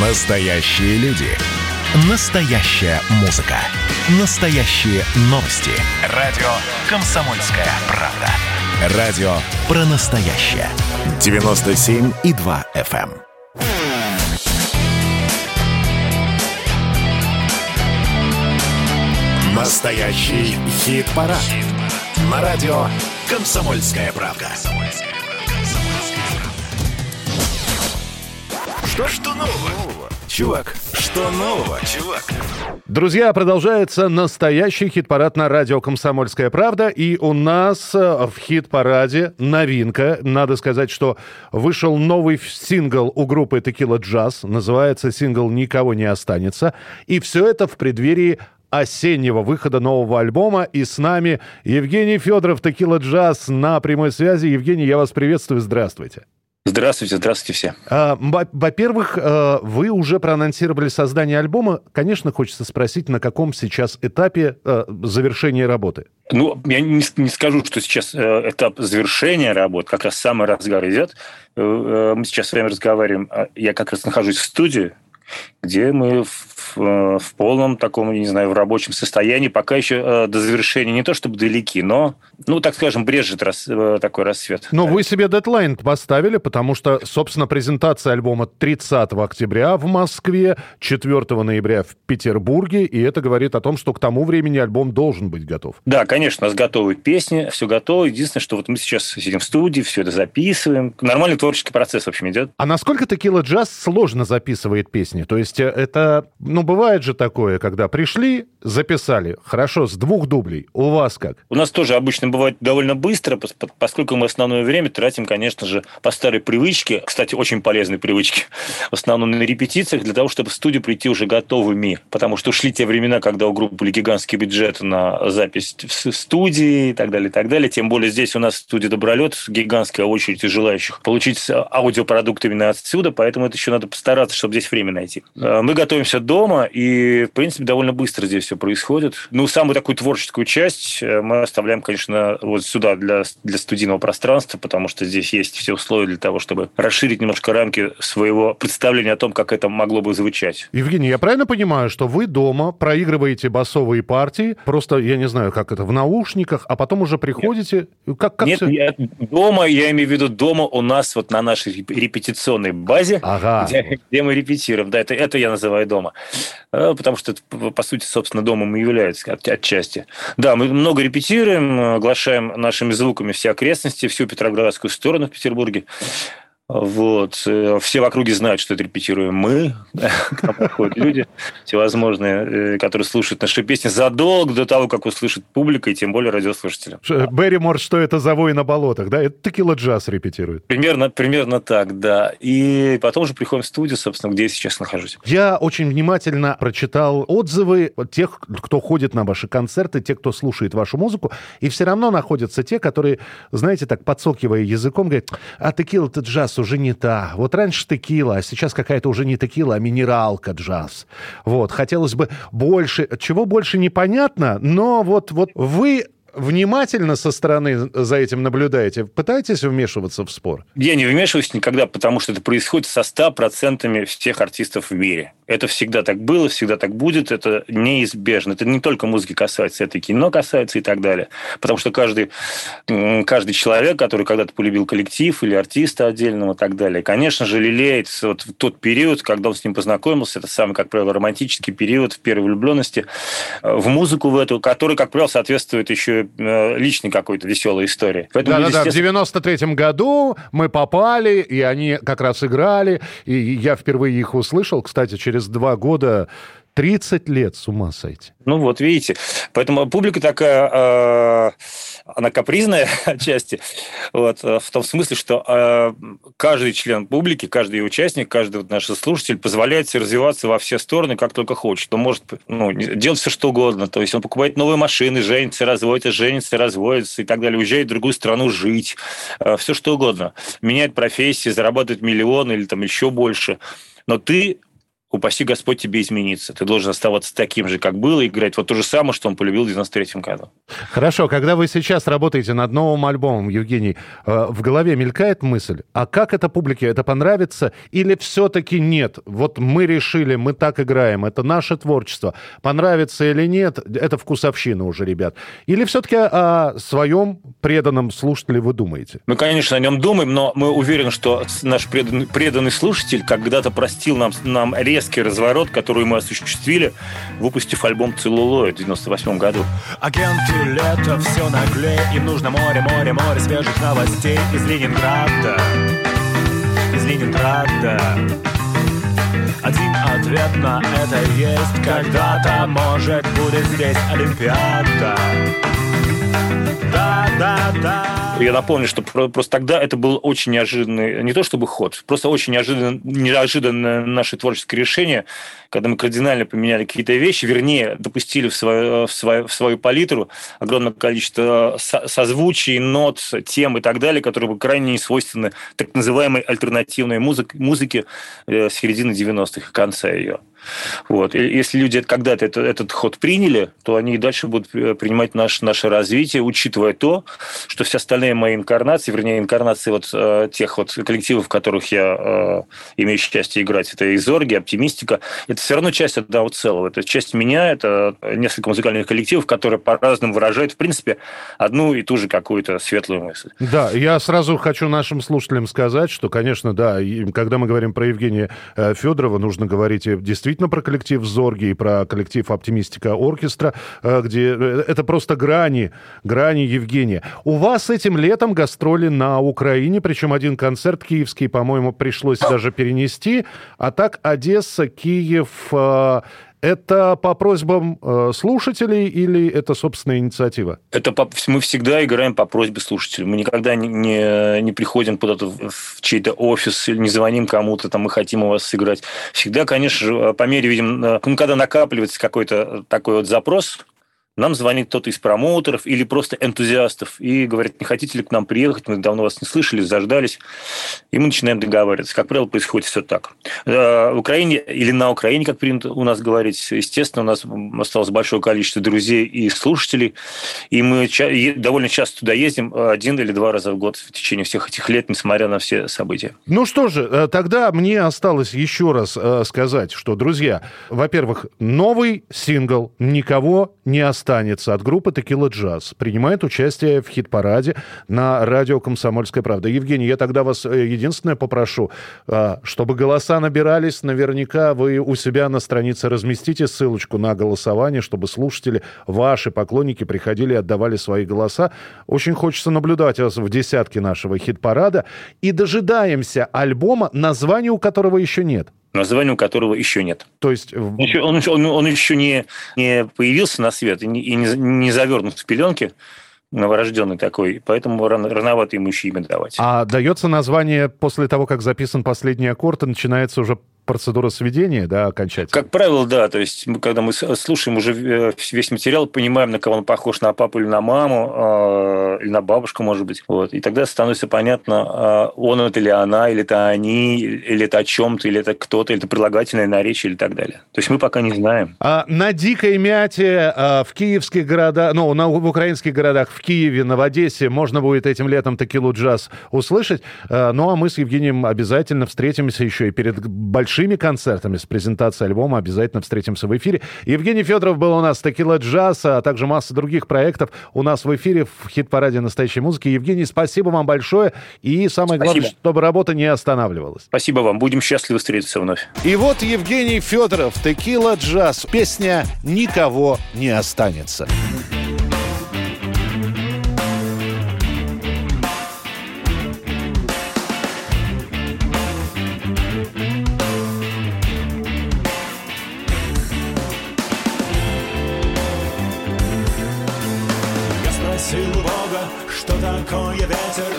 Настоящие люди. Настоящая музыка. Настоящие новости. Радио «Комсомольская правда». Радио про настоящее. 97,2 FM. эм. Настоящий хит-парад. На радио «Комсомольская правда». Что, что нового? Чувак, что нового, чувак? Друзья, продолжается настоящий хит-парад на радио «Комсомольская правда». И у нас э, в хит-параде новинка. Надо сказать, что вышел новый сингл у группы «Текила Джаз». Называется сингл «Никого не останется». И все это в преддверии осеннего выхода нового альбома. И с нами Евгений Федоров, «Текила Джаз» на прямой связи. Евгений, я вас приветствую. Здравствуйте. Здравствуйте, здравствуйте все. А, во-первых, э, вы уже проанонсировали создание альбома. Конечно, хочется спросить, на каком сейчас этапе э, завершения работы? Ну, я не, не скажу, что сейчас э, этап завершения работы, как раз самый разгар идет. Мы сейчас с вами разговариваем. А я как раз нахожусь в студии, где мы в, в полном таком, не знаю, в рабочем состоянии, пока еще э, до завершения не то чтобы далеки, но, ну, так скажем, брежет рас, э, такой рассвет. Но вы себе дедлайн поставили, потому что, собственно, презентация альбома 30 октября в Москве, 4 ноября в Петербурге, и это говорит о том, что к тому времени альбом должен быть готов. Да, конечно, у нас готовы песни, все готово. Единственное, что вот мы сейчас сидим в студии, все это записываем. Нормальный творческий процесс, в общем, идет. А насколько Текила Джаз сложно записывает песни? То есть э, это, ну, бывает же такое, когда пришли, записали, хорошо, с двух дублей. У вас как? У нас тоже обычно бывает довольно быстро, поскольку мы основное время тратим, конечно же, по старой привычке, кстати, очень полезной привычке, в основном на репетициях, для того, чтобы в студию прийти уже готовыми. Потому что ушли те времена, когда у группы были гигантские бюджеты на запись в студии и так далее, и так далее. Тем более здесь у нас в студии Добролет гигантская очередь желающих получить аудиопродукт именно отсюда, поэтому это еще надо постараться, чтобы здесь время найти. Э, мы готовимся дома, и, в принципе, довольно быстро здесь все происходит. Ну, самую такую творческую часть э, мы оставляем, конечно, вот сюда для, для студийного пространства, потому что здесь есть все условия для того, чтобы расширить немножко рамки своего представления о том, как это могло бы звучать. Евгений, я правильно понимаю, что вы дома проигрываете басовые партии, просто, я не знаю, как это, в наушниках, а потом уже приходите? Нет, как, как Нет все... я, дома, я имею в виду дома у нас вот на нашей репетиционной базе, ага. где, где мы репетируем. Да, это, это я называю дома. Э, потому что это, по сути, собственно, домом и является от, отчасти. Да, мы много репетируем, оглашаем нашими звуками все окрестности, всю Петроградскую сторону в Петербурге. Вот. Э, все в округе знают, что это репетируем мы. К нам приходят люди всевозможные, э, которые слушают наши песни задолго до того, как услышит публика, и тем более радиослушатели. Берримор, что это за вой на болотах, да? Это текила джаз репетирует. Примерно, примерно так, да. И потом уже приходим в студию, собственно, где я сейчас нахожусь. Я очень внимательно прочитал отзывы тех, кто ходит на ваши концерты, тех, кто слушает вашу музыку, и все равно находятся те, которые, знаете, так подсокивая языком, говорят, а текила это уже не та. Вот раньше текила, а сейчас какая-то уже не текила, а минералка джаз. Вот, хотелось бы больше, чего больше непонятно, но вот, вот вы внимательно со стороны за этим наблюдаете? Пытаетесь вмешиваться в спор? Я не вмешиваюсь никогда, потому что это происходит со 100% всех артистов в мире. Это всегда так было, всегда так будет, это неизбежно. Это не только музыки касается, это и кино касается и так далее. Потому что каждый, каждый человек, который когда-то полюбил коллектив или артиста отдельного и так далее, конечно же, лелеет вот тот период, когда он с ним познакомился, это самый, как правило, романтический период в первой влюбленности, э, в музыку в эту, который, как правило, соответствует еще личной какой-то веселой истории. Да-да-да, в 93-м году мы попали, и они как раз играли, и я впервые их услышал, кстати, через два года 30 лет с ума сойти. Ну вот, видите. Поэтому публика такая, э, она капризная отчасти, вот, э, в том смысле, что э, каждый член публики, каждый участник, каждый вот наш слушатель позволяет себе развиваться во все стороны, как только хочет. Он может ну, делать все, что угодно. То есть он покупает новые машины, женится, разводится, женится, разводится и так далее, уезжает в другую страну жить, э, все, что угодно. Меняет профессии, зарабатывает миллион или там еще больше. Но ты упаси Господь тебе измениться. Ты должен оставаться таким же, как было, и играть вот то же самое, что он полюбил в 93 году. Хорошо, когда вы сейчас работаете над новым альбомом, Евгений, э, в голове мелькает мысль, а как это публике, это понравится, или все-таки нет? Вот мы решили, мы так играем, это наше творчество. Понравится или нет, это вкусовщина уже, ребят. Или все-таки о своем преданном слушателе вы думаете? Мы, конечно, о нем думаем, но мы уверены, что наш преданный, преданный слушатель когда-то простил нам, нам резкий разворот, который мы осуществили, выпустив альбом «Целлулоид» в 98 году. Агенты лето, все наглее, им нужно море, море, море свежих новостей из Ленинграда. Из Ленинграда. Один ответ на это есть Когда-то, может, будет здесь Олимпиада Да, да, да я напомню, что просто тогда это был очень неожиданный, не то чтобы ход, просто очень неожиданное, неожиданное наше творческое решение, когда мы кардинально поменяли какие-то вещи, вернее, допустили в свою, в свою, в свою палитру огромное количество созвучий, нот, тем и так далее, которые были крайне не свойственны так называемой альтернативной музыке, музыке э, середины 90-х и конца ее. Вот. И если люди когда-то это, этот ход приняли, то они и дальше будут э, принимать наш, наше развитие, учитывая то, что все остальные мои инкарнации, вернее, инкарнации вот э, тех вот коллективов, в которых я э, имею счастье играть, это Изорги, Оптимистика, это все равно часть одного целого. Это часть меня, это несколько музыкальных коллективов, которые по-разному выражают, в принципе, одну и ту же какую-то светлую мысль. Да, я сразу хочу нашим слушателям сказать, что, конечно, да, когда мы говорим про Евгения э, Федорова, нужно говорить действительно действительно про коллектив Зорги и про коллектив Оптимистика Оркестра, э, где э, это просто грани, грани Евгения. У вас этим летом гастроли на Украине, причем один концерт киевский, по-моему, пришлось даже перенести, а так Одесса, Киев, э, это по просьбам э, слушателей или это собственная инициатива? Это по, мы всегда играем по просьбе слушателей. Мы никогда не, не, приходим куда-то в чей-то офис или не звоним кому-то, там мы хотим у вас сыграть. Всегда, конечно же, по мере, видим, э, ну, когда накапливается какой-то такой вот запрос, нам звонит кто-то из промоутеров или просто энтузиастов и говорит, не хотите ли к нам приехать, мы давно вас не слышали, заждались, и мы начинаем договариваться. Как правило, происходит все так. Э, в Украине или на Украине, как принято у нас говорить, естественно, у нас осталось большое количество друзей и слушателей, и мы довольно часто туда ездим один или два раза в год в течение всех этих лет, несмотря на все события. Ну что же, э, тогда мне осталось еще раз э, сказать, что, друзья, во-первых, новый сингл «Никого не оставил» останется от группы «Текила Джаз». Принимает участие в хит-параде на радио «Комсомольская правда». Евгений, я тогда вас э, единственное попрошу, а, чтобы голоса набирались, наверняка вы у себя на странице разместите ссылочку на голосование, чтобы слушатели, ваши поклонники приходили и отдавали свои голоса. Очень хочется наблюдать вас в десятке нашего хит-парада. И дожидаемся альбома, названия у которого еще нет названия у которого еще нет. То есть... Он еще, он, он, он еще не, не появился на свет и не, и не, не завернут в пеленки, новорожденный такой, поэтому рано, рановато ему еще имя давать. А дается название после того, как записан последний аккорд, и начинается уже процедура сведения, да, окончательно? Как правило, да. То есть, когда мы слушаем уже весь материал, понимаем, на кого он похож, на папу или на маму, э, или на бабушку, может быть. Вот. И тогда становится понятно, э, он это или она, или это они, или это о чем-то, или это кто-то, или это прилагательное наречие, или так далее. То есть мы пока не знаем. А на дикой мяте а, в киевских городах, ну, на, в украинских городах, в Киеве, на в Одессе можно будет этим летом текилу джаз услышать. А, ну, а мы с Евгением обязательно встретимся еще и перед большим большими концертами с презентацией альбома. Обязательно встретимся в эфире. Евгений Федоров был у нас, Текила Джаз, а также масса других проектов у нас в эфире в хит-параде настоящей музыки. Евгений, спасибо вам большое. И самое спасибо. главное, чтобы работа не останавливалась. Спасибо вам. Будем счастливы встретиться вновь. И вот Евгений Федоров, Текила Джаз. Песня «Никого не останется». Такое ветер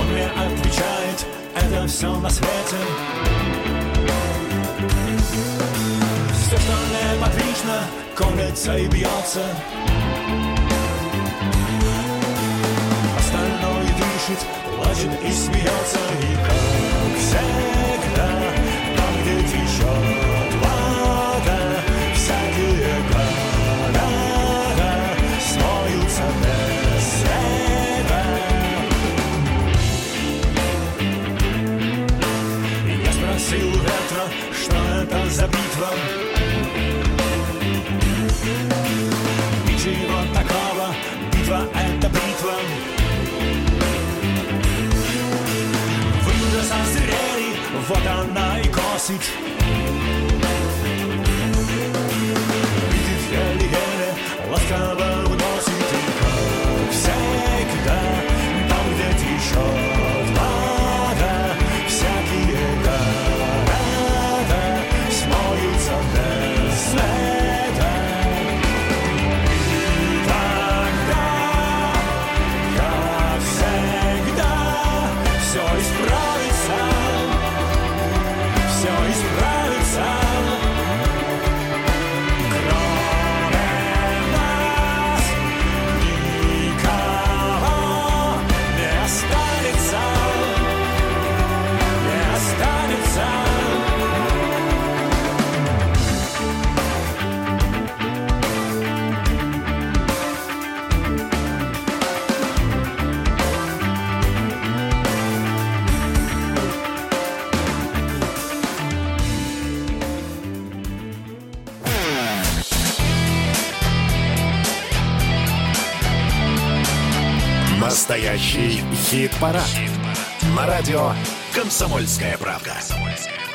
Он мне отвечает, это все на свете Все, что неподвижно, колется и бьется Остальное дышит, плачет и смеется message. Настоящий хит-парад. Хит на радио «Комсомольская правда». «Комсомольская правда».